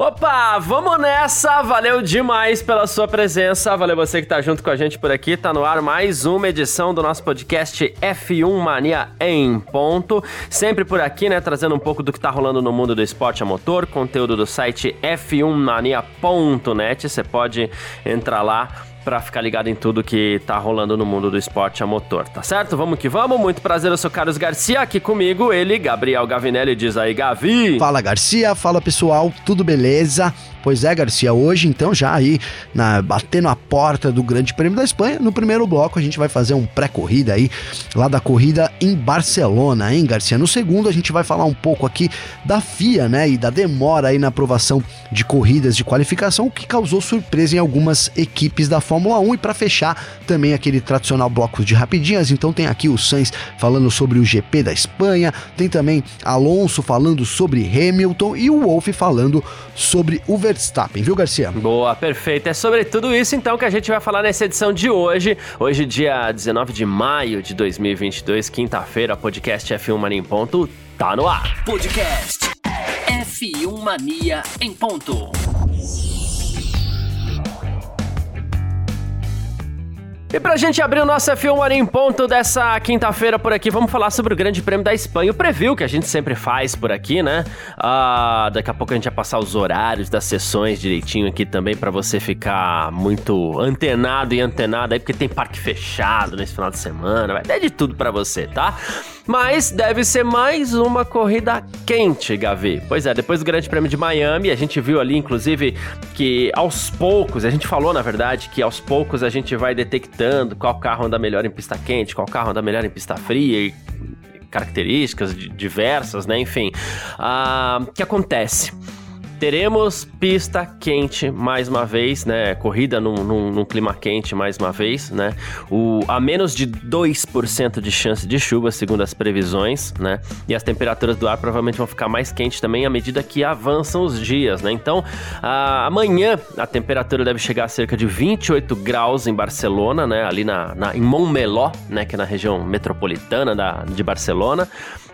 Opa, vamos nessa! Valeu demais pela sua presença, valeu você que tá junto com a gente por aqui. Tá no ar mais uma edição do nosso podcast F1 Mania em ponto. Sempre por aqui, né, trazendo um pouco do que tá rolando no mundo do esporte a motor, conteúdo do site f1mania.net. Você pode entrar lá para ficar ligado em tudo que tá rolando no mundo do esporte a motor, tá certo? Vamos que vamos. Muito prazer, eu sou Carlos Garcia, aqui comigo ele, Gabriel Gavinelli, diz aí, Gavi. Fala Garcia, fala pessoal, tudo beleza? Pois é, Garcia, hoje então já aí na, batendo a porta do Grande Prêmio da Espanha, no primeiro bloco a gente vai fazer um pré-corrida aí, lá da corrida em Barcelona, hein, Garcia? No segundo a gente vai falar um pouco aqui da FIA, né, e da demora aí na aprovação de corridas de qualificação, o que causou surpresa em algumas equipes da Fórmula 1 e para fechar também aquele tradicional bloco de rapidinhas, então tem aqui o Sainz falando sobre o GP da Espanha, tem também Alonso falando sobre Hamilton e o Wolff falando sobre o Verstappen, viu, Garcia? Boa, perfeito. É sobre tudo isso então que a gente vai falar nessa edição de hoje. Hoje, dia 19 de maio de 2022, quinta-feira, podcast F1 Mania em ponto tá no ar. Podcast F1 Mania em ponto. E pra gente abrir o nosso F1 Mania em ponto dessa quinta-feira por aqui, vamos falar sobre o Grande Prêmio da Espanha, o preview que a gente sempre faz por aqui, né? Ah, daqui a pouco a gente vai passar os horários das sessões direitinho aqui também para você ficar muito antenado e antenado aí, porque tem parque fechado nesse final de semana, vai ter de tudo para você, tá? Mas deve ser mais uma corrida quente, Gavi. Pois é, depois do Grande Prêmio de Miami, a gente viu ali, inclusive, que aos poucos, a gente falou, na verdade, que aos poucos a gente vai detectando qual carro anda melhor em pista quente, qual carro anda melhor em pista fria e características diversas, né? Enfim, ah, o que acontece? Teremos pista quente mais uma vez, né? Corrida num, num, num, clima quente mais uma vez, né? O, a menos de 2% de chance de chuva, segundo as previsões, né? E as temperaturas do ar provavelmente vão ficar mais quentes também à medida que avançam os dias, né? Então, a, amanhã a temperatura deve chegar a cerca de 28 graus em Barcelona, né? Ali na, na, em Montmeló, né? Que é na região metropolitana da, de Barcelona.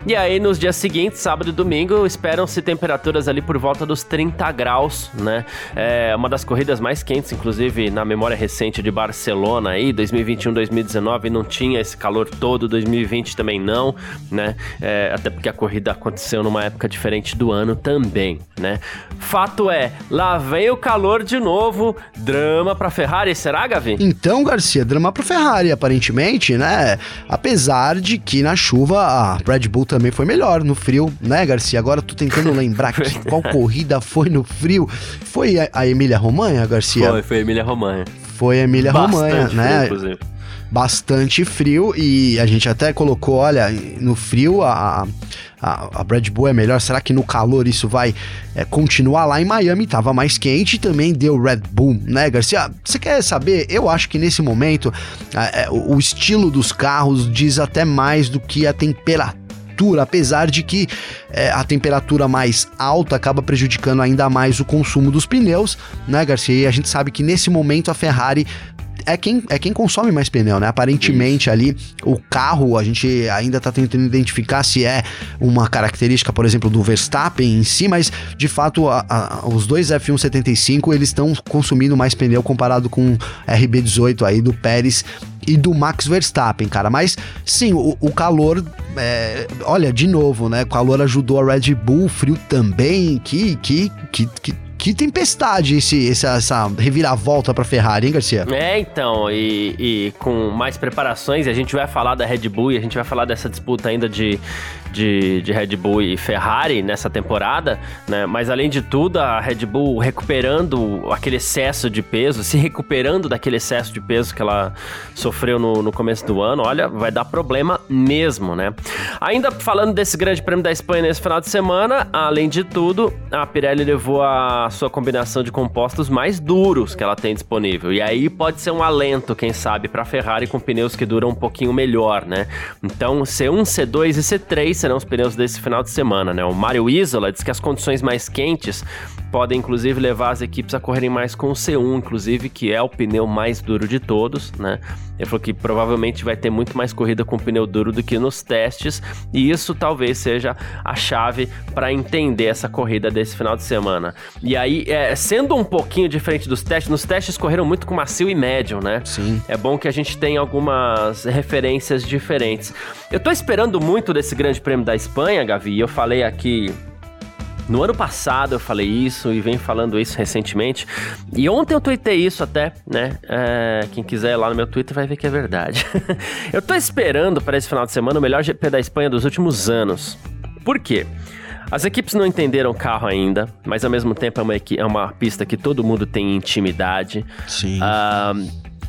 E aí, nos dias seguintes, sábado e domingo, esperam-se temperaturas ali por volta dos 30 graus, né? É uma das corridas mais quentes, inclusive, na memória recente de Barcelona aí, 2021, 2019 não tinha esse calor todo, 2020 também não, né? É, até porque a corrida aconteceu numa época diferente do ano também, né? Fato é, lá vem o calor de novo, drama pra Ferrari, será, Gavi? Então, Garcia, drama pra Ferrari, aparentemente, né? Apesar de que na chuva a Red Bull também foi melhor no frio, né, Garcia? Agora eu tô tentando lembrar que, qual corrida foi no frio. Foi a, a Emília Romanha, Garcia? Foi, foi a Emília Romanha. Foi a Emília Romanha, né? Frio, Bastante frio e a gente até colocou, olha, no frio a, a, a Red Bull é melhor. Será que no calor isso vai é, continuar lá em Miami? Tava mais quente e também deu Red Bull, né, Garcia? Você quer saber? Eu acho que nesse momento é, o, o estilo dos carros diz até mais do que a temperatura temperatura, apesar de que é, a temperatura mais alta acaba prejudicando ainda mais o consumo dos pneus, né, Garcia? E a gente sabe que nesse momento a Ferrari é quem, é quem consome mais pneu, né? Aparentemente Isso. ali o carro, a gente ainda tá tentando identificar se é uma característica, por exemplo, do Verstappen em si, mas de fato a, a, os dois F175 eles estão consumindo mais pneu comparado com RB18 aí do Pérez e do Max Verstappen, cara. Mas sim, o, o calor, é, olha, de novo, né? O calor ajudou a Red Bull, o frio também. Que, que, que, que que tempestade esse, essa, essa reviravolta pra Ferrari, hein, Garcia? É, então, e, e, com mais preparações, a gente vai falar da Red Bull e a gente vai falar dessa disputa ainda de, de, de Red Bull e Ferrari nessa temporada, né? Mas além de tudo, a Red Bull recuperando aquele excesso de peso, se recuperando daquele excesso de peso que ela sofreu no, no começo do ano, olha, vai dar problema mesmo, né? Ainda falando desse grande prêmio da Espanha nesse final de semana, além de tudo, a Pirelli levou a sua combinação de compostos mais duros que ela tem disponível. E aí pode ser um alento, quem sabe, para Ferrari com pneus que duram um pouquinho melhor, né? Então, C1, C2 e C3 serão os pneus desse final de semana, né? O Mario Isola diz que as condições mais quentes podem inclusive levar as equipes a correrem mais com o C1, inclusive, que é o pneu mais duro de todos, né? Ele falou que provavelmente vai ter muito mais corrida com pneu duro do que nos testes, e isso talvez seja a chave para entender essa corrida desse final de semana. E aí, é, sendo um pouquinho diferente dos testes, nos testes correram muito com macio e médio, né? Sim. É bom que a gente tenha algumas referências diferentes. Eu tô esperando muito desse Grande Prêmio da Espanha, Gavi, eu falei aqui no ano passado eu falei isso e venho falando isso recentemente. E ontem eu tuitei isso até, né? É, quem quiser ir lá no meu Twitter vai ver que é verdade. eu tô esperando para esse final de semana o melhor GP da Espanha dos últimos anos. Por quê? As equipes não entenderam o carro ainda, mas ao mesmo tempo é uma, é uma pista que todo mundo tem intimidade. Sim.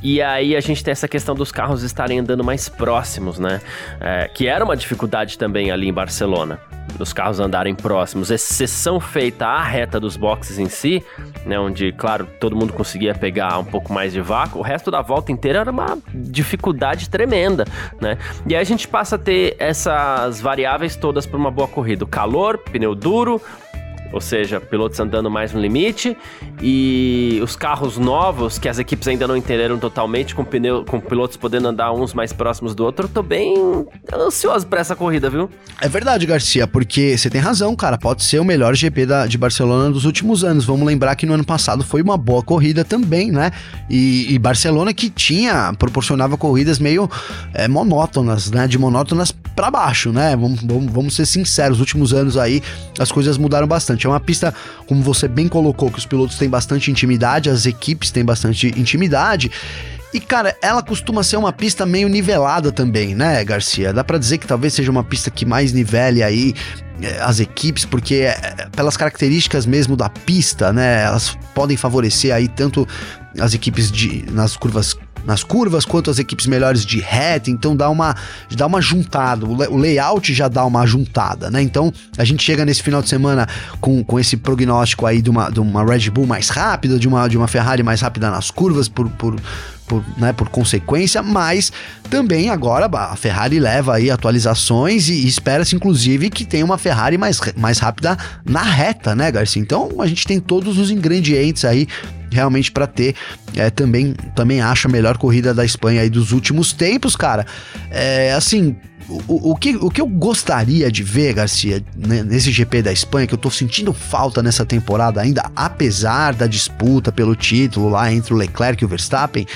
E aí a gente tem essa questão dos carros estarem andando mais próximos, né? É, que era uma dificuldade também ali em Barcelona. Dos carros andarem próximos, exceção feita à reta dos boxes em si, né? Onde, claro, todo mundo conseguia pegar um pouco mais de vácuo, o resto da volta inteira era uma dificuldade tremenda, né? E aí a gente passa a ter essas variáveis todas para uma boa corrida: o calor, pneu duro, ou seja, pilotos andando mais no limite e os carros novos que as equipes ainda não entenderam totalmente, com, pneu, com pilotos podendo andar uns mais próximos do outro, tô bem ansioso para essa corrida, viu? É verdade, Garcia, porque você tem razão, cara, pode ser o melhor GP da, de Barcelona dos últimos anos. Vamos lembrar que no ano passado foi uma boa corrida também, né? E, e Barcelona que tinha, proporcionava corridas meio é, monótonas, né? De monótonas para baixo, né? Vamos, vamos, vamos ser sinceros, os últimos anos aí as coisas mudaram bastante bastante. É uma pista, como você bem colocou, que os pilotos têm bastante intimidade, as equipes têm bastante intimidade. E, cara, ela costuma ser uma pista meio nivelada também, né, Garcia? Dá para dizer que talvez seja uma pista que mais nivele aí eh, as equipes, porque é, pelas características mesmo da pista, né, elas podem favorecer aí tanto as equipes de, nas curvas nas curvas, quanto as equipes melhores de reta, então dá uma, dá uma juntada, o layout já dá uma juntada, né? Então a gente chega nesse final de semana com, com esse prognóstico aí de uma, de uma Red Bull mais rápida, de uma, de uma Ferrari mais rápida nas curvas, por, por, por, né, por consequência, mas também agora a Ferrari leva aí atualizações e, espera-se inclusive que tenha uma Ferrari mais, mais rápida na reta, né, Garcia? Então a gente tem todos os ingredientes aí realmente para ter é, também também acho a melhor corrida da Espanha aí dos últimos tempos, cara. É, assim, o, o, que, o que eu gostaria de ver, Garcia, né, nesse GP da Espanha, que eu tô sentindo falta nessa temporada ainda, apesar da disputa pelo título lá entre o Leclerc e o Verstappen,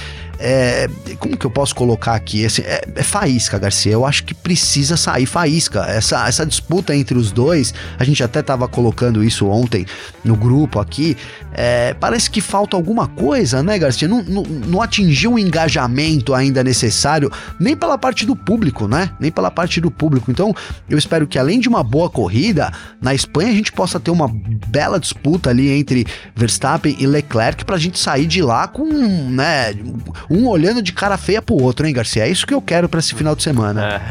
é, como que eu posso colocar aqui? É, é, faísca, Garcia. Eu acho que precisa sair faísca. Essa, essa disputa entre os dois, a gente até tava colocando isso ontem no grupo aqui. É, parece que falta alguma coisa, né, Garcia? Não, não, não atingiu o engajamento ainda necessário, nem pela parte do público, né? Nem pela parte do público. Então, eu espero que além de uma boa corrida, na Espanha a gente possa ter uma bela disputa ali entre Verstappen e Leclerc pra gente sair de lá com, né, um olhando de cara feia pro outro, hein, Garcia? É isso que eu quero para esse final de semana.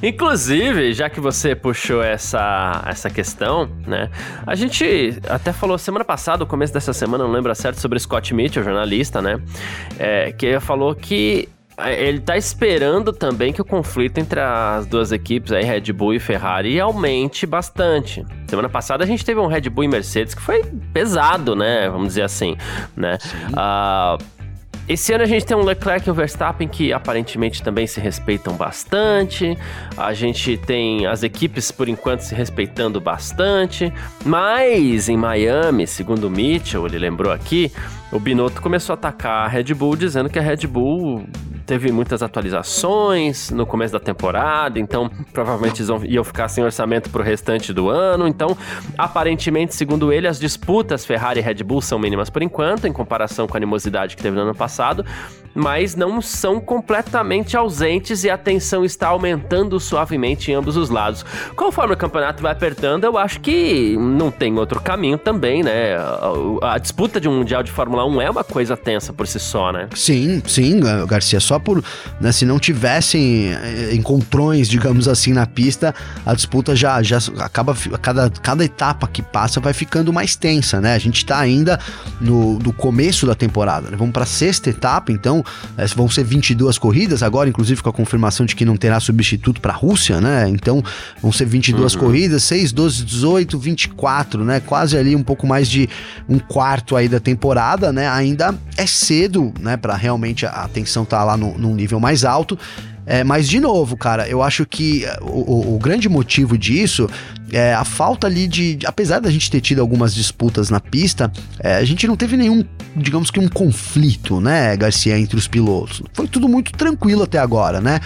É. Inclusive, já que você puxou essa, essa questão, né? A gente até falou semana passada, no começo dessa semana, não lembro certo, sobre Scott Mitchell, jornalista, né? É, que falou que ele tá esperando também que o conflito entre as duas equipes, aí, Red Bull e Ferrari, aumente bastante. Semana passada a gente teve um Red Bull e Mercedes que foi pesado, né? Vamos dizer assim, né? Uh, esse ano a gente tem um Leclerc e um Verstappen que aparentemente também se respeitam bastante. A gente tem as equipes por enquanto se respeitando bastante. Mas em Miami, segundo o Mitchell, ele lembrou aqui, o Binotto começou a atacar a Red Bull dizendo que a Red Bull teve muitas atualizações no começo da temporada, então provavelmente eles iam ficar sem orçamento para o restante do ano. Então, aparentemente, segundo ele, as disputas Ferrari e Red Bull são mínimas por enquanto, em comparação com a animosidade que teve no ano passado, mas não são completamente ausentes e a tensão está aumentando suavemente em ambos os lados. Conforme o campeonato vai apertando, eu acho que não tem outro caminho também, né? A, a disputa de um Mundial de Fórmula 1 é uma coisa tensa por si só, né? Sim, sim, Garcia. Só Só por, né, se não tivessem eh, encontrões, digamos assim, na pista, a disputa já, já acaba, cada, cada etapa que passa vai ficando mais tensa, né? A gente tá ainda no, no começo da temporada, né? Vamos pra sexta etapa, então, é, vão ser 22 corridas, agora, inclusive, com a confirmação de que não terá substituto pra Rússia, né? Então, vão ser 22 uhum. corridas, 6, 12, 18, 24, né? Quase ali um pouco mais de um quarto aí da temporada, né? Ainda é cedo, né? Para realmente a atenção tá lá no, num nível mais alto. É, mas, de novo, cara, eu acho que o, o, o, grande motivo disso é a falta ali de. Apesar da gente ter tido algumas disputas na pista, é, a gente não teve nenhum, digamos que um conflito, né, Garcia, entre os pilotos. Foi tudo muito tranquilo até agora, né?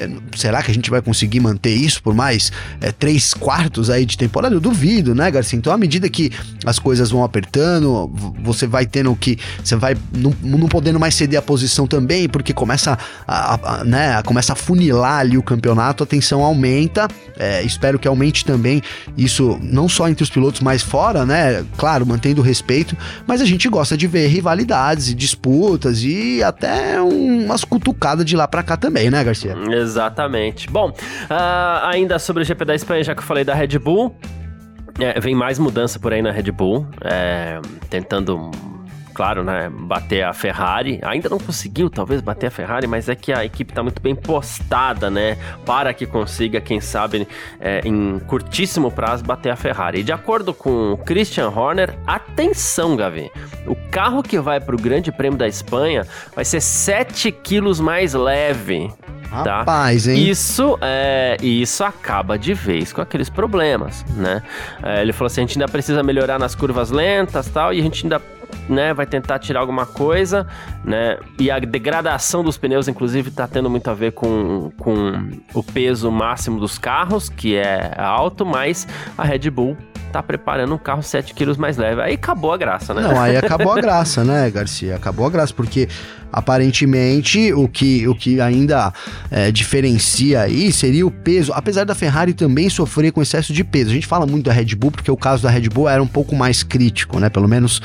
É, será que a gente vai conseguir manter isso por mais é, três quartos aí de temporada? Eu duvido, né, Garcia? Então, à medida que as coisas vão apertando, você vai tendo que. Você vai não, não podendo mais ceder a posição também, porque começa a, a, né, começa a funilar ali o campeonato, a tensão aumenta. É, espero que aumente também isso, não só entre os pilotos, mas fora, né? Claro, mantendo o respeito, mas a gente gosta de ver rivalidades e disputas e até umas cutucadas de lá para cá também, né, Garcia? Exatamente. Bom, uh, ainda sobre o GP da Espanha, já que eu falei da Red Bull, é, vem mais mudança por aí na Red Bull, é, tentando claro, né, bater a Ferrari. Ainda não conseguiu, talvez, bater a Ferrari, mas é que a equipe está muito bem postada, né, para que consiga, quem sabe, é, em curtíssimo prazo, bater a Ferrari. E de acordo com Christian Horner, atenção, Gavi, o carro que vai para o Grande Prêmio da Espanha vai ser 7 quilos mais leve Tá? Rapaz, hein? Isso, é, isso acaba de vez com aqueles problemas, né? É, ele falou assim, a gente ainda precisa melhorar nas curvas lentas tal, e a gente ainda né, vai tentar tirar alguma coisa, né? E a degradação dos pneus, inclusive, está tendo muito a ver com, com o peso máximo dos carros, que é alto, mas a Red Bull tá preparando um carro 7 quilos mais leve. Aí acabou a graça, né? Não, aí acabou a graça, né, Garcia? Acabou a graça, porque aparentemente o que, o que ainda é, diferencia aí seria o peso, apesar da Ferrari também sofrer com excesso de peso. A gente fala muito da Red Bull porque o caso da Red Bull era um pouco mais crítico, né? Pelo menos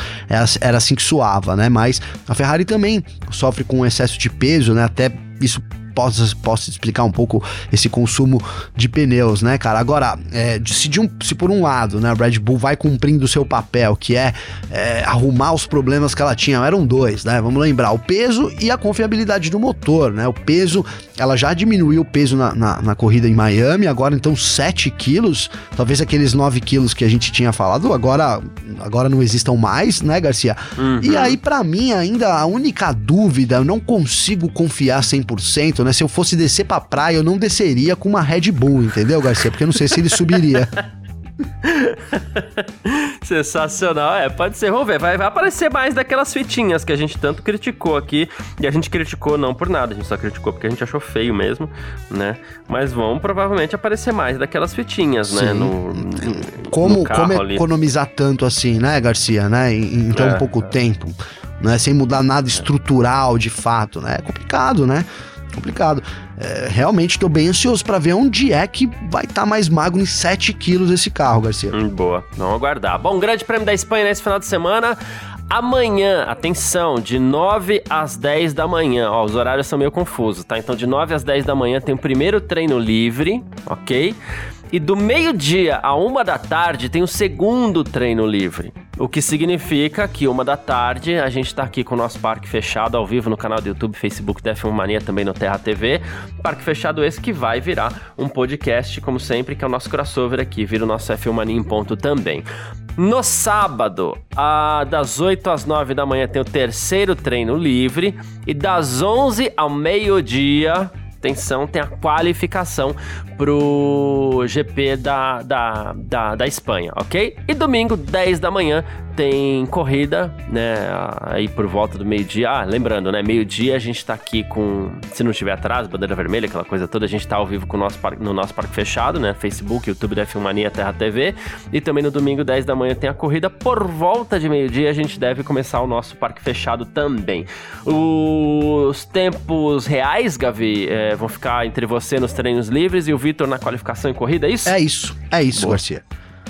era assim que suava, né? Mas a Ferrari também sofre com excesso de peso, né? Até isso possa, possa explicar um pouco esse consumo de pneus, né, cara? Agora, é, se, de um, se por um lado, né, a Red Bull vai cumprindo o seu papel, que é, é, arrumar os problemas que ela tinha, eram dois, né? Vamos lembrar, o peso e a confiabilidade do motor, né? O peso, ela já diminuiu o peso na, na, na corrida em Miami, agora então 7 quilos, talvez aqueles 9 quilos que a gente tinha falado, agora, agora não existam mais, né, Garcia? Uhum. E aí, para mim, ainda a única dúvida, eu não consigo confiar 100%, né? Se eu fosse descer pra praia, eu não desceria com uma Red Bull, entendeu, Garcia? Porque eu não sei se ele subiria. Sensacional, é, pode ser, vamos ver, vai, vai, aparecer mais daquelas fitinhas que a gente tanto criticou aqui, e a gente criticou não por nada, a gente só criticou porque a gente achou feio mesmo, né, mas vão provavelmente aparecer mais daquelas fitinhas, né, Sim. né, no, no Como, no como economizar tanto assim, né, Garcia, né, em, em tão é, pouco é. tempo, né, sem mudar nada estrutural de fato, né, é complicado, né, complicado. É, realmente estou bem ansioso para ver onde é que vai estar tá mais magro em 7 quilos esse carro, Garcia. Hum, boa, vamos aguardar. Bom, grande prêmio da Espanha nesse final de semana. Amanhã, atenção, de 9 às 10 da manhã. Ó, os horários são meio confusos, tá? Então, de 9 às 10 da manhã tem o primeiro treino livre, ok? E do meio-dia a uma da tarde tem o segundo treino livre. O que significa que uma da tarde a gente está aqui com o nosso parque fechado ao vivo no canal do YouTube, Facebook da F1 Mania, também no Terra TV. Parque fechado esse que vai virar um podcast, como sempre, que é o nosso crossover aqui, vira o nosso F1 Mania em ponto também. No sábado, a, das 8 às 9 da manhã, tem o terceiro treino livre. E das 11 ao meio-dia, atenção, tem a qualificação pro GP da, da, da, da Espanha, ok? E domingo, 10 da manhã, tem corrida, né? Aí por volta do meio-dia. Ah, lembrando, né? Meio-dia a gente tá aqui com. Se não tiver atrás, bandeira vermelha, aquela coisa toda, a gente tá ao vivo com o nosso parque, no nosso parque fechado, né? Facebook, YouTube da Filmania, Terra TV. E também no domingo, 10 da manhã, tem a corrida. Por volta de meio-dia, a gente deve começar o nosso parque fechado também. Os tempos reais, Gavi, é, vão ficar entre você nos treinos livres e o Vitor na qualificação e corrida, é isso? É isso, é isso, Boa. Garcia.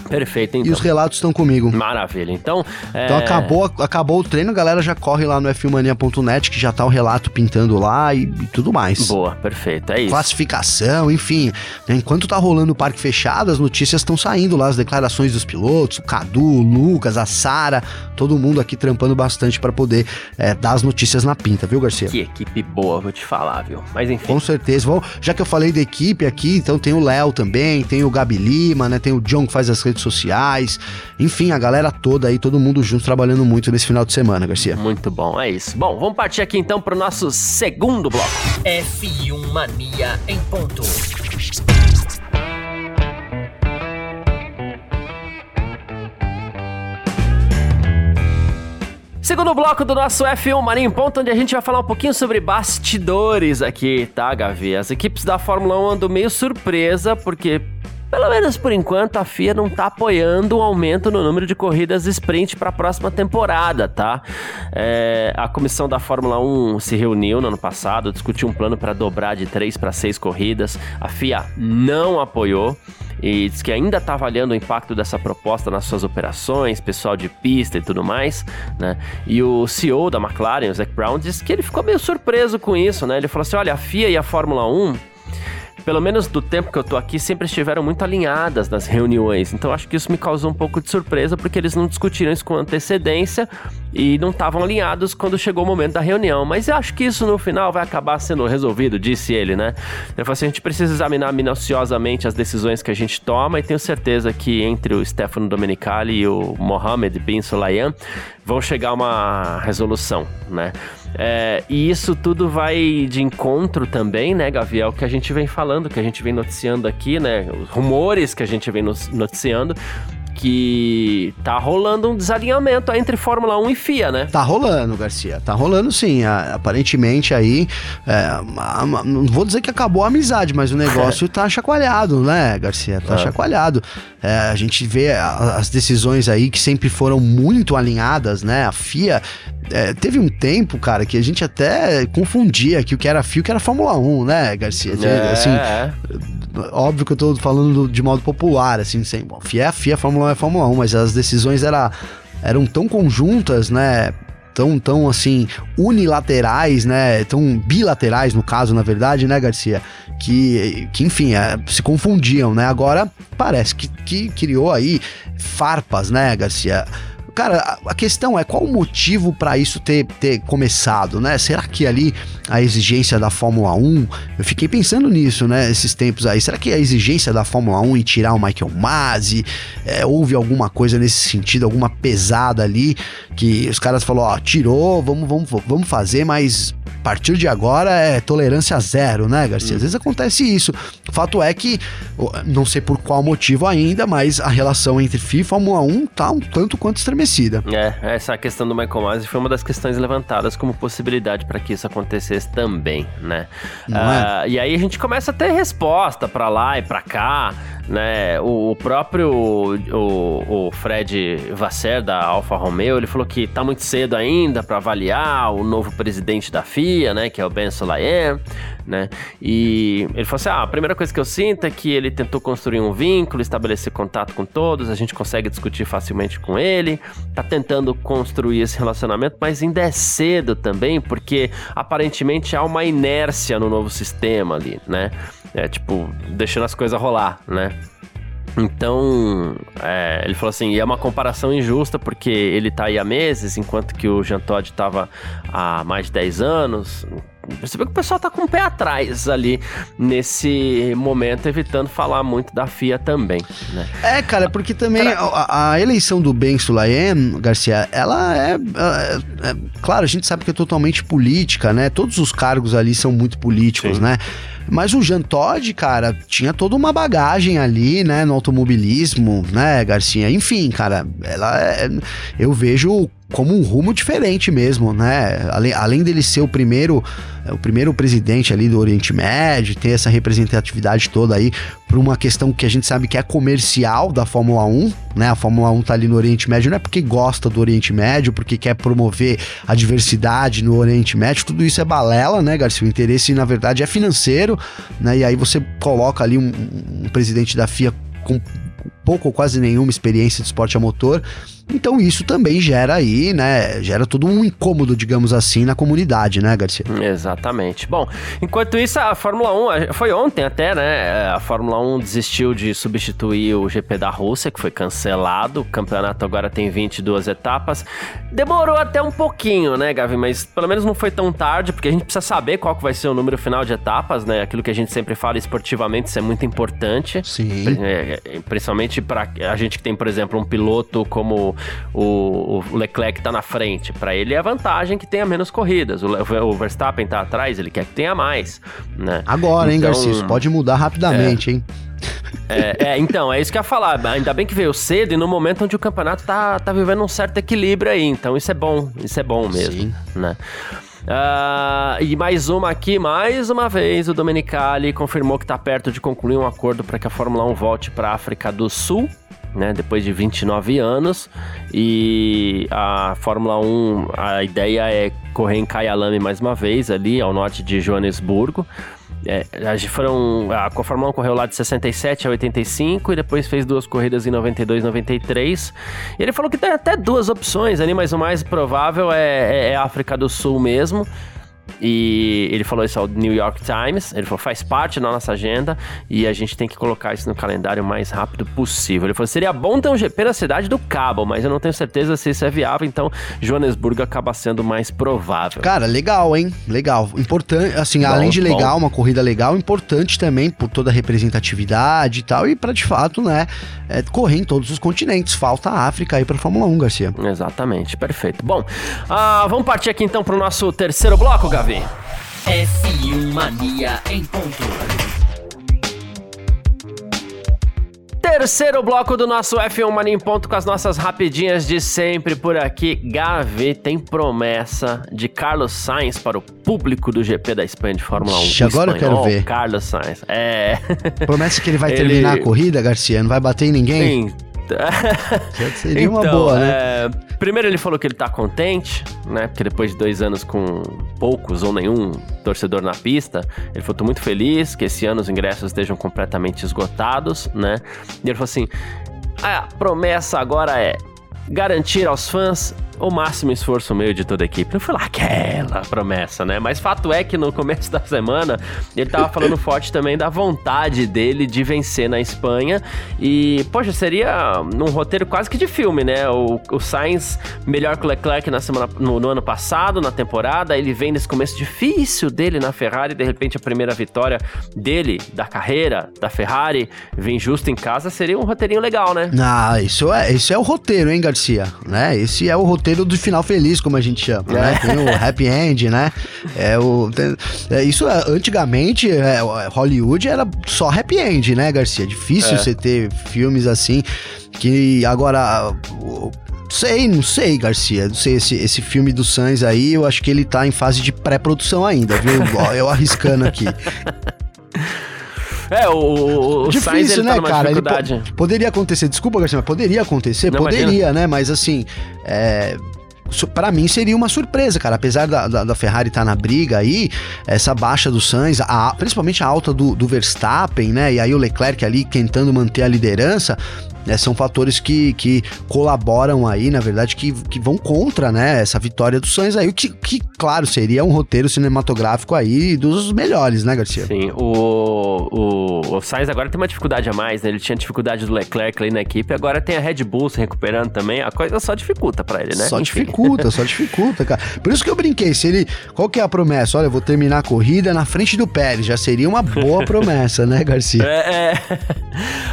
Perfeito, então. E os relatos estão comigo. Maravilha. Então, é... então acabou, acabou o treino, a galera já corre lá no f1mania.net que já tá o relato pintando lá e, e, tudo mais. Boa, perfeito. É isso. Classificação, enfim. Né? Enquanto tá rolando o parque fechado, as notícias estão saindo lá, as declarações dos pilotos, o Cadu, o Lucas, a Sara, todo mundo aqui trampando bastante para poder é, dar as notícias na pinta, viu, Garcia? Que equipe boa, vou te falar, viu? Mas enfim. Com certeza. Bom, já que eu falei da equipe aqui, então tem o Léo também, tem o Gabi Lima, né? Tem o John que faz as redes sociais. Enfim, a galera toda aí, todo mundo junto trabalhando muito nesse final de semana, Garcia. Muito bom, é isso. Bom, vamos partir aqui então pro nosso segundo bloco. F1 Mania em ponto. Segundo bloco do nosso F1 Marinho Ponto, onde a gente vai falar um pouquinho sobre bastidores aqui, tá, Gavi? As equipes da Fórmula 1 andam meio surpresa, porque pelo menos por enquanto, a FIA não está apoiando o um aumento no número de corridas sprint para a próxima temporada, tá? É, a comissão da Fórmula 1 se reuniu no ano passado, discutiu um plano para dobrar de 3 para 6 corridas. A FIA não apoiou e diz que ainda está avaliando o impacto dessa proposta nas suas operações, pessoal de pista e tudo mais, né? E o CEO da McLaren, o Zac Brown, disse que ele ficou meio surpreso com isso, né? Ele falou assim: olha, a FIA e a Fórmula 1 pelo menos do tempo que eu tô aqui, sempre estiveram muito alinhadas nas reuniões. Então acho que isso me causou um pouco de surpresa, porque eles não discutiram isso com antecedência e não estavam alinhados quando chegou o momento da reunião. Mas eu acho que isso no final vai acabar sendo resolvido, disse ele, né? Ele falou assim: a gente precisa examinar minuciosamente as decisões que a gente toma e tenho certeza que entre o Stefano Domenicali e o Mohamed Bin Sulayem vão chegar a uma resolução, né? É, e isso tudo vai de encontro também, né, Gaviel, que a gente vem falando, que a gente vem noticiando aqui, né? Os rumores que a gente vem noticiando que tá rolando um desalinhamento entre Fórmula 1 e FIA, né? Tá rolando, Garcia. Tá rolando sim. Aparentemente aí, é, não vou dizer que acabou a amizade, mas o negócio tá chacoalhado, né, Garcia? Tá é. chacoalhado. É, a gente vê as decisões aí que sempre foram muito alinhadas, né? A FIA é, teve um tempo, cara, que a gente até confundia que o que era FIA e o que era Fórmula 1, né, Garcia? É. Assim, óbvio que eu tô falando de modo popular, assim, sem, bom, FIA é a FIA, Fórmula 1 é Fórmula 1, mas as decisões era, eram tão conjuntas, né, tão, tão assim, unilaterais, né, tão bilaterais no caso, na verdade, né, Garcia, que, que enfim, é, se confundiam, né, agora parece que, que criou aí farpas, né, Garcia, Cara, a questão é qual o motivo para isso ter, ter começado, né? Será que ali a exigência da Fórmula 1, eu fiquei pensando nisso, né? Esses tempos aí, será que a exigência da Fórmula 1 em tirar o Michael Masi, é, houve alguma coisa nesse sentido, alguma pesada ali, que os caras falaram, ó, tirou, vamos, vamos, vamos fazer, mas a partir de agora é tolerância zero, né, Garcia? Às vezes acontece isso. O fato é que, não sei por qual motivo ainda, mas a relação entre FIA e Fórmula 1 tá um tanto quanto estremecida. É, essa questão do Michael Masi foi uma das questões levantadas como possibilidade para que isso acontecesse também, né? Uh, e aí a gente começa a ter resposta para lá e para cá, né? O, o próprio o, o, Fred Vasser da Alfa Romeo, ele falou que tá muito cedo ainda para avaliar o novo presidente da FIA, né? Que é o Ben Sulayem, né? E ele falou assim: ah, a primeira coisa que eu sinto é que ele tentou construir um vínculo, estabelecer contato com todos, a gente consegue discutir facilmente com ele, tá tentando construir esse relacionamento, mas ainda é cedo também, porque aparentemente há uma inércia no novo sistema ali, né? É tipo, deixando as coisas rolar, né? Então, é, ele falou assim, é uma comparação injusta porque ele tá aí há meses, enquanto que o Jean Todt tava há mais de 10 anos. Vê que o pessoal tá com o pé atrás ali nesse momento, evitando falar muito da FIA também, né? É, cara, porque também a, a eleição do Ben Sulayem, Garcia, ela é, é, é, Claro, a gente sabe que é totalmente política, né? Todos os cargos ali são muito políticos, Sim. né? Mas o Jean Todt, cara, tinha toda uma bagagem ali, né, no automobilismo, né, Garcia? Enfim, cara, ela é, eu vejo como um rumo diferente mesmo, né? Além, além dele ser o primeiro, o primeiro presidente ali do Oriente Médio, ter essa representatividade toda aí por uma questão que a gente sabe que é comercial da Fórmula 1, né? A Fórmula 1 tá ali no Oriente Médio não é porque gosta do Oriente Médio, porque quer promover a diversidade no Oriente Médio, tudo isso é balela, né, Garcia? O interesse na verdade é financeiro, né? E aí você coloca ali um, um presidente da FIA com pouco ou quase nenhuma experiência de esporte a motor. Então isso também gera aí, né? Gera todo um incômodo, digamos assim, na comunidade, né, Garcia? Exatamente. Bom, enquanto isso, a Fórmula 1, foi ontem até, né? A Fórmula 1 desistiu de substituir o GP da Rússia, que foi cancelado. O campeonato agora tem 22 etapas. Demorou até um pouquinho, né, Gavi? Mas pelo menos não foi tão tarde, porque a gente precisa saber qual que vai ser o número final de etapas, né? Aquilo que a gente sempre fala esportivamente, isso é muito importante. Sim. É, principalmente para a gente que tem, por exemplo, um piloto como o, o Leclerc tá na frente. Para ele é vantagem que tenha menos corridas. O, o, Verstappen tá atrás, ele quer que tenha mais, né? Agora, hein, então, Garcia? Isso pode mudar rapidamente, é, hein? É, é, então, é isso que eu ia falar. Ainda bem que veio cedo e no momento onde o campeonato tá, tá vivendo um certo equilíbrio aí. Então, isso é bom. Isso é bom mesmo, Sim. né? Uh, e mais uma aqui, mais uma vez, o Domenicali confirmou que está perto de concluir um acordo para que a Fórmula 1 volte para a África do Sul né, depois de 29 anos. E a Fórmula 1, a ideia é correr em Kyalami mais uma vez, ali ao norte de Joanesburgo. É, foram, a 1 correu lá de 67 a 85 e depois fez duas corridas em 92 e 93. E ele falou que tem até duas opções ali, mas o mais provável é, é, é África do Sul mesmo. E ele falou isso ao New York Times. Ele falou: faz parte da nossa agenda e a gente tem que colocar isso no calendário o mais rápido possível. Ele falou: seria bom ter um GP na cidade do Cabo, mas eu não tenho certeza se isso é viável, então Joanesburgo acaba sendo mais provável. Cara, legal, hein? Legal. Importante, assim, bom, além de legal, bom. uma corrida legal, importante também por toda a representatividade e tal, e para de fato, né, é, correr em todos os continentes. Falta a África aí pra Fórmula 1, Garcia. Exatamente, perfeito. Bom, uh, vamos partir aqui então pro nosso terceiro bloco, Gavi. F1 Mania em ponto. Terceiro bloco do nosso F1 Mania em ponto com as nossas rapidinhas de sempre por aqui. Gavi tem promessa de Carlos Sainz para o público do GP da Espanha de Fórmula 1. Ixi, agora eu quero ver. Carlos Sainz. É. Promessa que ele vai ele... terminar a corrida, Garcia? Não vai bater em ninguém? Sim. Seria então, uma boa, né? É, primeiro ele falou que ele tá contente, né? Porque depois de dois anos com poucos ou nenhum torcedor na pista, ele falou: tô muito feliz que esse ano os ingressos estejam completamente esgotados, né? E ele falou assim: a promessa agora é garantir aos fãs o máximo esforço meio de toda a equipe. Não foi lá aquela promessa, né? Mas fato é que no começo da semana ele tava falando forte também da vontade dele de vencer na Espanha. E, poxa, seria um roteiro quase que de filme, né? O, o Sainz melhor que o Leclerc na semana, no, no ano passado, na temporada. Ele vem nesse começo difícil dele na Ferrari. De repente, a primeira vitória dele, da carreira, da Ferrari, vem justo em casa. Seria um roteirinho legal, né? Ah, isso é, isso é o roteiro, hein, Garcia? Né? Esse é o roteiro roteiro do final feliz, como a gente chama, né? é. né? Tem o happy end, né? É o, tem, é, isso é, antigamente, é, Hollywood era só happy end, né, Garcia? Difícil é. você ter filmes assim que agora Sei, não sei, Garcia. Não sei, esse, esse filme do Sans aí, eu acho que ele tá em fase de pré-produção ainda, viu? eu arriscando aqui. É, o, o Difícil, Sainz, ele tá né, tá cara? Ele po poderia acontecer, desculpa, Garcia, mas poderia acontecer? Não, poderia, imagina. né? Mas assim, é, para mim seria uma surpresa, cara. Apesar da, da, da Ferrari estar tá na briga aí, essa baixa do Sainz, a, principalmente a alta do, do Verstappen, né? E aí o Leclerc ali tentando manter a liderança, né, são fatores que, que colaboram aí, na verdade, que, que vão contra, né, essa vitória do Sainz aí, que, que, claro, seria um roteiro cinematográfico aí dos melhores, né, Garcia? Sim, o, o, o Sainz agora tem uma dificuldade a mais, né, ele tinha dificuldade do Leclerc ali na equipe, agora tem a Red Bull se recuperando também, a coisa só dificulta para ele, né? Só Enfim. dificulta, só dificulta, cara. Por isso que eu brinquei, se ele, qual que é a promessa? Olha, eu vou terminar a corrida na frente do Pérez, já seria uma boa promessa, né, Garcia? É, é.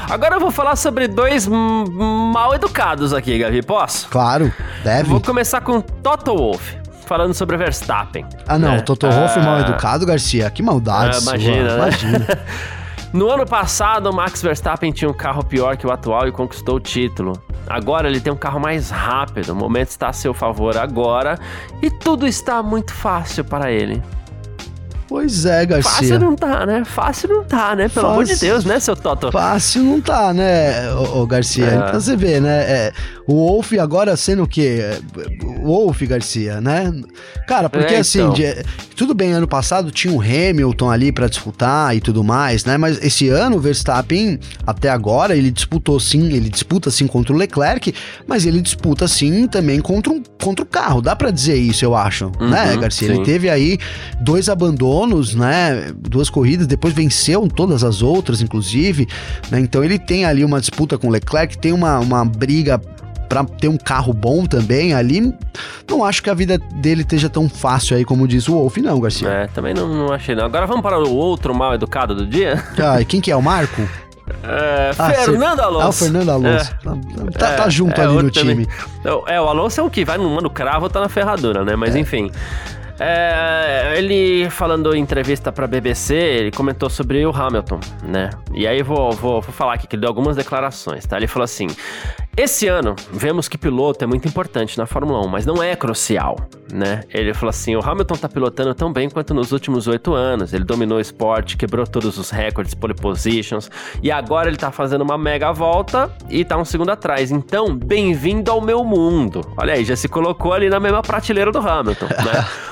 Agora eu vou falar sobre dois mal educados aqui, Gavi. Posso? Claro, deve. Vou começar com Toto Wolff falando sobre Verstappen. Ah, não, né? Toto Wolff mal ah. educado, Garcia. Que maldade. Ah, imagina, né? imagina. no ano passado, o Max Verstappen tinha um carro pior que o atual e conquistou o título. Agora ele tem um carro mais rápido, o momento está a seu favor agora e tudo está muito fácil para ele. Pois é, Garcia. Fácil não tá, né? Fácil não tá, né? Pelo Fácil, amor de Deus, né, seu Toto? Fácil não tá, né, ô, ô Garcia? É. Então você vê, né? É, o Wolf agora sendo o quê? Wolf, Garcia, né? Cara, porque É, assim, então. de- tudo bem, ano passado tinha o Hamilton ali pra disputar e tudo mais, né? Mas esse ano o Verstappen, até agora, ele disputou sim, ele disputa sim contra o Leclerc, mas ele disputa sim também contra, um, contra o carro. Dá pra dizer isso, eu acho, né, Uhum, Garcia? sim. Ele teve aí dois abandonos, né? Duas corridas, depois venceu todas as outras, inclusive, né? Então ele tem ali uma disputa com o Leclerc, tem uma, uma briga pra ter um carro bom também ali. Não acho que a vida dele esteja tão fácil aí como diz o Wolf, não, Garcia. É, também não, não achei não. Agora vamos para o outro mal educado do dia? Ah, e quem que é? O Marco? É, Ah, Fernando cê- Alonso. Ah, o Fernando Alonso. Tá, tá É, junto é, ali no também. time. É, o Alonso é um que vai no mano cravo tá na ferradura, né? Mas enfim. É, ele falando em entrevista pra BBC, ele comentou sobre o Hamilton, né? E aí vou, vou, vou falar aqui que ele deu algumas declarações, tá? Ele falou assim: esse ano vemos que piloto é muito importante na Fórmula 1, mas não é crucial, né? Ele falou assim: o Hamilton tá pilotando tão bem quanto nos últimos oito anos. Ele dominou o esporte, quebrou todos os recordes, pole positions, e agora ele tá fazendo uma mega volta e tá um segundo atrás. Então, bem-vindo ao meu mundo. Olha aí, já se colocou ali na mesma prateleira do Hamilton, né?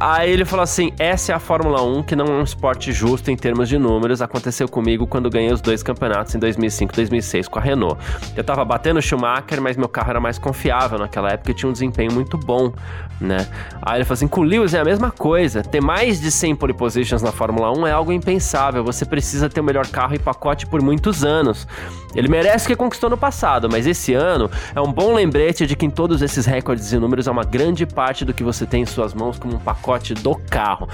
Aí ele falou assim: essa é a Fórmula 1, que não é um esporte justo em termos de números. Aconteceu comigo quando ganhei os dois campeonatos em 2005 e 2006 com a Renault. Eu tava batendo o Schumacher, mas meu carro era mais confiável naquela época e tinha um desempenho muito bom, né? Aí ele falou assim: com o Lewis é a mesma coisa. Ter mais de 100 pole positions na Fórmula 1 é algo impensável. Você precisa ter o melhor carro e pacote por muitos anos. Ele merece o que conquistou no passado, mas esse ano é um bom lembrete de que em todos esses recordes e números há uma grande parte do que você tem em suas mãos como um pacote do carro.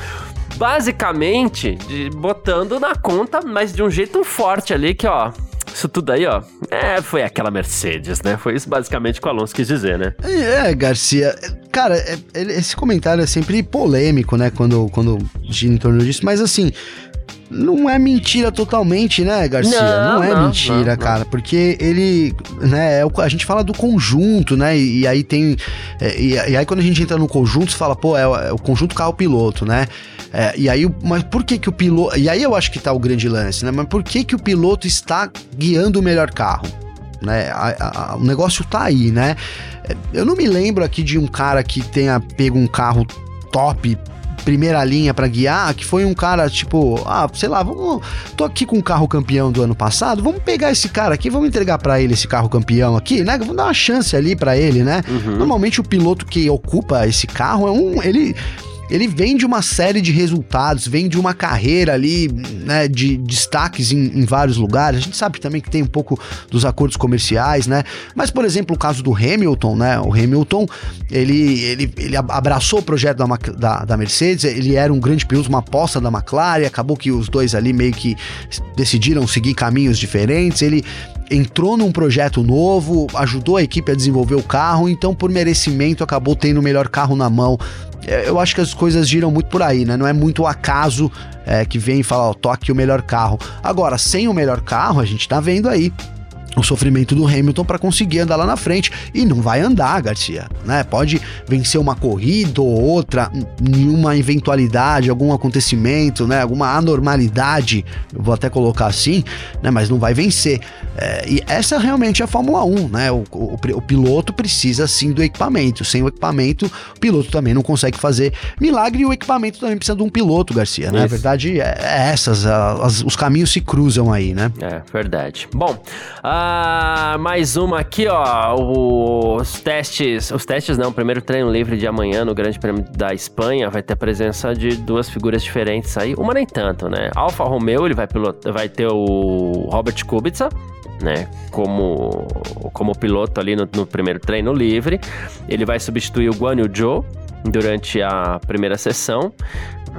Basicamente, de- botando na conta, mas de um jeito forte ali que, ó, isso tudo aí, ó, é, foi aquela Mercedes, né? Foi isso basicamente que o Alonso quis dizer, né? É, Garcia. Cara, é- esse comentário é sempre polêmico, né? Quando, quando gira em torno disso, mas assim. Não é mentira totalmente, né, Garcia? Não, Não, é não, mentira, não, cara, porque ele, né, é o- a gente fala do conjunto, né, e, e aí tem, é, e, e aí quando a gente entra no conjunto, você fala, pô, é, o- é o conjunto carro-piloto, né, É, e aí, mas por que que o piloto, e aí eu acho que tá o grande lance, né, mas por que que o piloto está guiando o melhor carro? Né, a- a- o negócio tá aí, né, É, eu não me lembro aqui de um cara que tenha pego um carro top primeira linha pra guiar, que foi um cara tipo, ah, sei lá, vamos, tô aqui com o carro campeão do ano passado, vamos pegar esse cara aqui, vamos entregar pra ele esse carro campeão aqui, né? Vamos dar uma chance ali pra ele, né? Uhum. Normalmente o piloto que ocupa esse carro é um, ele ele vem de uma série de resultados, vem de uma carreira ali, né, de destaques em, em vários lugares. A gente sabe também que tem um pouco dos acordos comerciais, né? Mas, por exemplo, o caso do Hamilton, né? O Hamilton, ele, ele, ele abraçou o projeto da, da, da Mercedes, ele era um grande piloto, uma aposta da McLaren, acabou que os dois ali meio que decidiram seguir caminhos diferentes. Ele entrou num projeto novo, ajudou a equipe a desenvolver o carro, então por merecimento acabou tendo o melhor carro na mão. É, Eu acho que as coisas giram muito por aí, né? Não é muito o acaso é, que vem e fala, ó, tô aqui o melhor carro. Agora, sem o melhor carro, a gente tá vendo aí o sofrimento do Hamilton para conseguir andar lá na frente e não vai andar, Garcia, né? Pode vencer uma corrida ou outra, em uma eventualidade, algum acontecimento, né? Alguma anormalidade, eu vou até colocar assim, né? Mas não vai vencer. É, e essa realmente é a Fórmula 1, né? O, o- o piloto precisa sim do equipamento. Sem o equipamento, o piloto também não consegue fazer milagre e o equipamento também precisa de um piloto, Garcia, né? A Isso. verdade é, é essas, a- as- os caminhos se cruzam aí, né? É, verdade. Bom, mais uma aqui, ó. Os testes. Os testes não, o primeiro treino livre de amanhã no Grande Prêmio da Espanha vai ter a presença de duas figuras diferentes aí. Uma nem tanto, né? Alfa Romeo, ele vai, pilot, vai ter o Robert Kubica. Né, como, como piloto ali no, no primeiro treino livre. Ele vai substituir o Guan Yu Zhou durante a primeira sessão.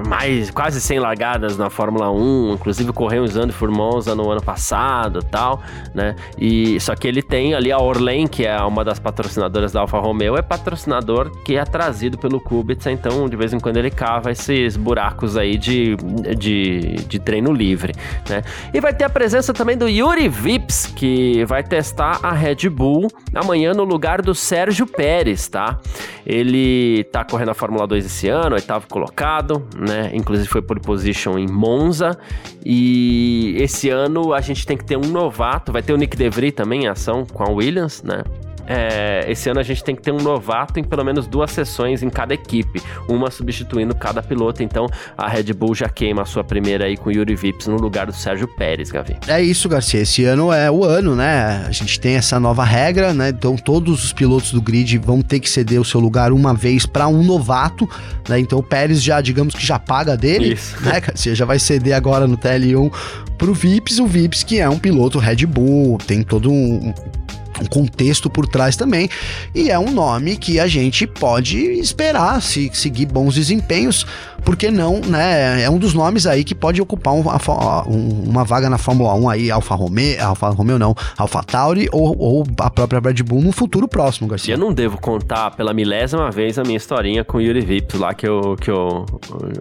Mais, quase 100 largadas na Fórmula 1, inclusive correu usando Formosa no ano passado tal, né? E só que ele tem ali a Orlen, que é uma das patrocinadoras da Alfa Romeo, é patrocinador que é trazido pelo Kubica, então de vez em quando ele cava esses buracos aí de, de, de treino livre, né? E vai ter a presença também do Yuri Vips, que vai testar a Red Bull amanhã no lugar do Sérgio Pérez, tá? Ele tá correndo a Fórmula 2 esse ano, oitavo colocado, né? Inclusive foi pole position em Monza. E esse ano a gente tem que ter um novato. Vai ter o Nick DeVry também em ação com a Williams, né? É, esse ano a gente tem que ter um novato em pelo menos duas sessões em cada equipe, uma substituindo cada piloto. Então a Red Bull já queima a sua primeira aí com o Yuri Vips no lugar do Sérgio Pérez, Gavi. É isso, Garcia. Esse ano é o ano, né? A gente tem essa nova regra, né? Então todos os pilotos do grid vão ter que ceder o seu lugar uma vez para um novato, né? Então o Pérez já, digamos que já paga dele, isso. né, Garcia? Já vai ceder agora no TL1 pro Vips, o Vips que é um piloto Red Bull, tem todo um um contexto por trás também. E é um nome que a gente pode esperar se seguir bons desempenhos porque não, né? É um dos nomes aí que pode ocupar um, um, uma vaga na Fórmula 1 aí, Alfa Romeo, Alfa Romeo não, Alfa Tauri ou, ou a própria Red Bull no futuro próximo, Garcia. Eu não devo contar pela milésima vez a minha historinha com o Yuri Vips lá que eu, que eu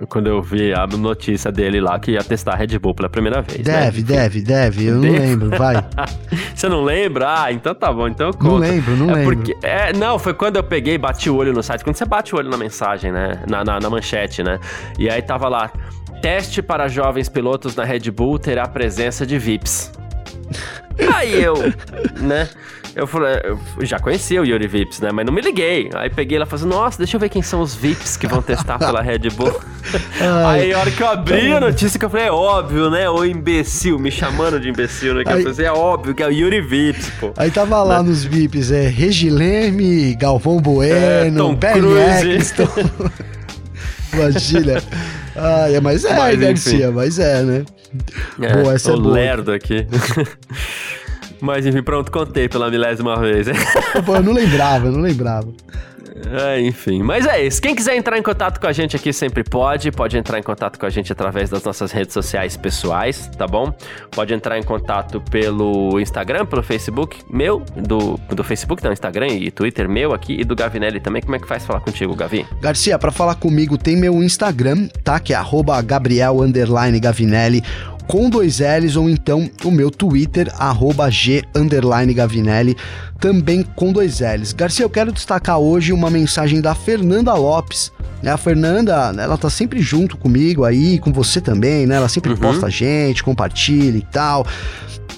quando eu vi a notícia dele lá que ia testar a Red Bull pela primeira vez. Né? Deve, né? deve, deve, eu não lembro, vai. Você não lembra? Ah, então tá bom, então eu conto. Não lembro, não é lembro. Porque, é, não, foi quando eu peguei e bati o olho no site, quando você bate o olho na mensagem, né, na, na, na manchete, né, e aí tava lá: teste para jovens pilotos na Red Bull terá presença de VIPs. Aí eu, né? Eu falei, eu já conhecia o Yuri Vips, né? Mas não me liguei. Aí peguei lá e falei, assim, nossa, deixa eu ver quem são os Vips que vão testar pela Red Bull. Aí a hora que eu abri a notícia que eu falei, é óbvio, né? O imbecil, me chamando de imbecil, né? Que aí, eu assim, é óbvio que é o Yuri Vips, pô. Aí tava lá né? nos Vips, é Regileme, Galvão Bueno, é, Ben Eccleston. Imagina. Ah, é, mas é, mas, Garcia, mas é, né? É, boa, essa é boa. lerdo aqui. mas enfim, pronto, contei pela milésima vez. Pô, eu não lembrava, eu não lembrava. É, enfim, mas é isso. Quem quiser entrar em contato com a gente aqui sempre pode. Pode entrar em contato com a gente através das nossas redes sociais pessoais, tá bom? Pode entrar em contato pelo Instagram, pelo Facebook meu, do, do Facebook, não, Instagram e Twitter meu aqui e do Gavinelli também. Como é que faz falar contigo, Gavi? Garcia, para falar comigo tem meu Instagram, tá? Que é Gabriel Gavinelli com dois L's ou então o meu Twitter, arroba G Gavinelli, também com dois L's. Garcia, eu quero destacar hoje uma mensagem da Fernanda Lopes. Né? A Fernanda, ela tá sempre junto comigo aí, com você também, né? Ela sempre uhum. posta a gente, compartilha e tal.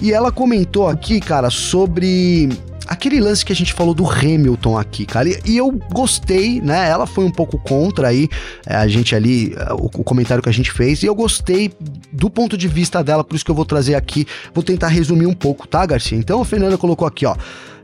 E ela comentou aqui, cara, sobre aquele lance que a gente falou do Hamilton aqui, cara, e, eu gostei, né? Ela foi um pouco contra aí, é, a gente ali, é, o, comentário que a gente fez, e eu gostei do ponto de vista dela, por isso que eu vou trazer aqui, vou tentar resumir um pouco, tá, Garcia? Então a Fernanda colocou aqui, ó.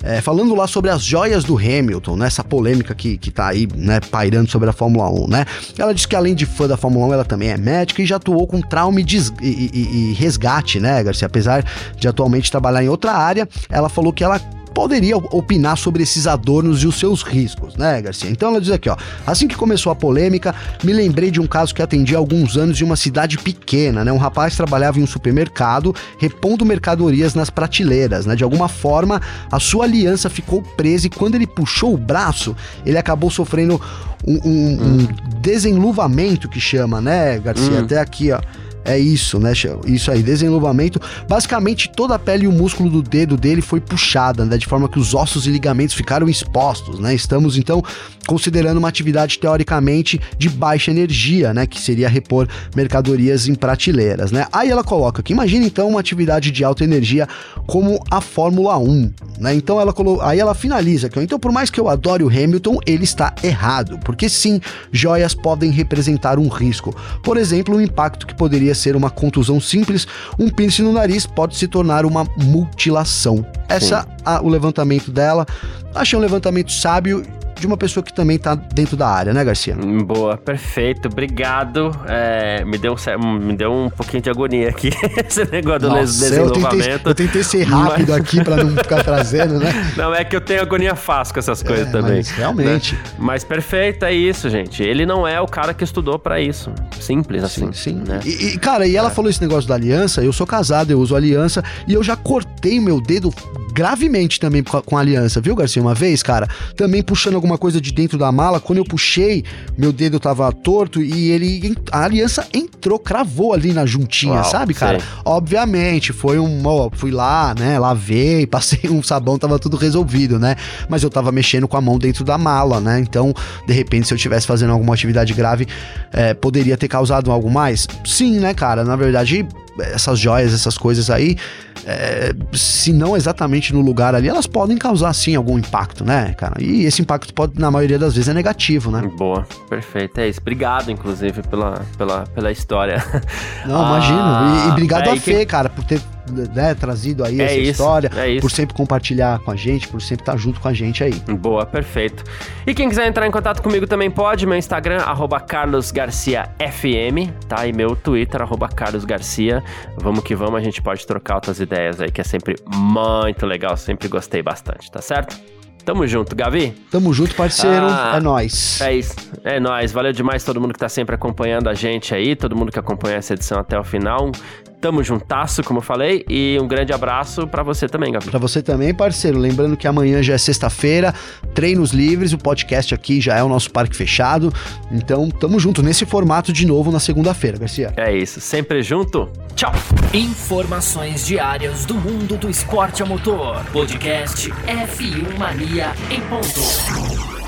É, falando lá sobre as joias do Hamilton, né? Essa polêmica que, que tá aí, né, pairando sobre a Fórmula 1, né? Ela disse que além de fã da Fórmula 1, ela também é médica e já atuou com trauma e, e, e resgate, né, Garcia? Apesar de atualmente trabalhar em outra área, ela falou que ela poderia opinar sobre esses adornos e os seus riscos, né, Garcia? Então ela diz aqui, ó, assim que começou a polêmica, me lembrei de um caso que atendi há alguns anos em uma cidade pequena, né? Um rapaz trabalhava em um supermercado, repondo mercadorias nas prateleiras, né? De alguma forma, a sua aliança ficou presa e quando ele puxou o braço, ele acabou sofrendo um, um, um hum. desenluvamento que chama, né, Garcia? Hum. Até aqui, ó. É isso, né? Isso aí, desenvolvimento. Basicamente, toda a pele e o músculo do dedo dele foi puxada, né? De forma que os ossos e ligamentos ficaram expostos, né? Estamos, então, considerando uma atividade teoricamente de baixa energia, né? Que seria repor mercadorias em prateleiras, né? Aí ela coloca que imagina, então, uma atividade de alta energia como a Fórmula 1, né? Então, ela colo... aí ela finaliza que, então, por mais que eu adore o Hamilton, ele está errado. Porque, sim, joias podem representar um risco. Por exemplo, o impacto que poderia poderia ser uma contusão simples, um piercing no nariz pode se tornar uma mutilação. Essa a, o levantamento dela. Achei um levantamento sábio de uma pessoa que também tá dentro da área, né, Garcia? Hum, boa, perfeito, obrigado. É, me, deu um, me deu um pouquinho de agonia aqui, esse negócio do Nossa, desenvolvimento. Eu tentei, eu tentei ser rápido mas... aqui para não ficar trazendo, né? Não, é que eu tenho agonia fácil com essas coisas é, também. Mas, realmente. Né? Mas perfeito, é isso, gente. Ele não é o cara que estudou para isso. Simples assim. Sim, sim. Né? E, e, cara, e ela é. falou esse negócio da aliança, eu sou casado, eu uso aliança, e eu já cortei meu dedo gravemente também com a aliança, viu, Garcia? Uma vez, cara, também puxando alguma coisa de dentro da mala, quando eu puxei, meu dedo tava torto e ele. A aliança entrou, cravou ali na juntinha, Uau, sabe, cara? Sei. Obviamente, foi um. Ó, fui lá, né? Lavei, passei um sabão, tava tudo resolvido, né? Mas eu tava mexendo com a mão dentro da mala, né? Então, de repente, se eu tivesse fazendo alguma atividade grave, é, poderia ter causado algo mais? Sim, né, cara? Na verdade, essas joias, essas coisas aí, é, se não exatamente no lugar ali, elas podem causar sim algum impacto, né, cara? E esse impacto pode, na maioria das vezes, é negativo, né? Boa, perfeito. É isso. Obrigado, inclusive, pela, pela, pela história. Não, ah, imagino. E, e obrigado é, a Fê, que... cara, por ter né, trazido aí é essa isso, história, é por sempre compartilhar com a gente, por sempre estar junto com a gente aí. Boa, perfeito. E quem quiser entrar em contato comigo também pode, meu Instagram, carlosgarciafm, tá? E meu Twitter, carlosgarcia. Vamos que vamos, a gente pode trocar outras ideias aí, que é sempre muito legal, sempre gostei bastante, tá certo? Tamo junto, Gavi. Tamo junto, parceiro. Ah, é nóis. É isso. É nóis. Valeu demais todo mundo que tá sempre acompanhando a gente aí, todo mundo que acompanha essa edição até o final. Tamo juntasso, como eu falei, e um grande abraço para você também, Gabi. Para você também, parceiro. Lembrando que amanhã já é sexta-feira, treinos livres, o podcast aqui já é o nosso parque fechado. Então, tamo junto nesse formato de novo na segunda-feira, Garcia. É isso, sempre junto. Tchau. Informações diárias do mundo do esporte a motor. Podcast F1 Mania em ponto.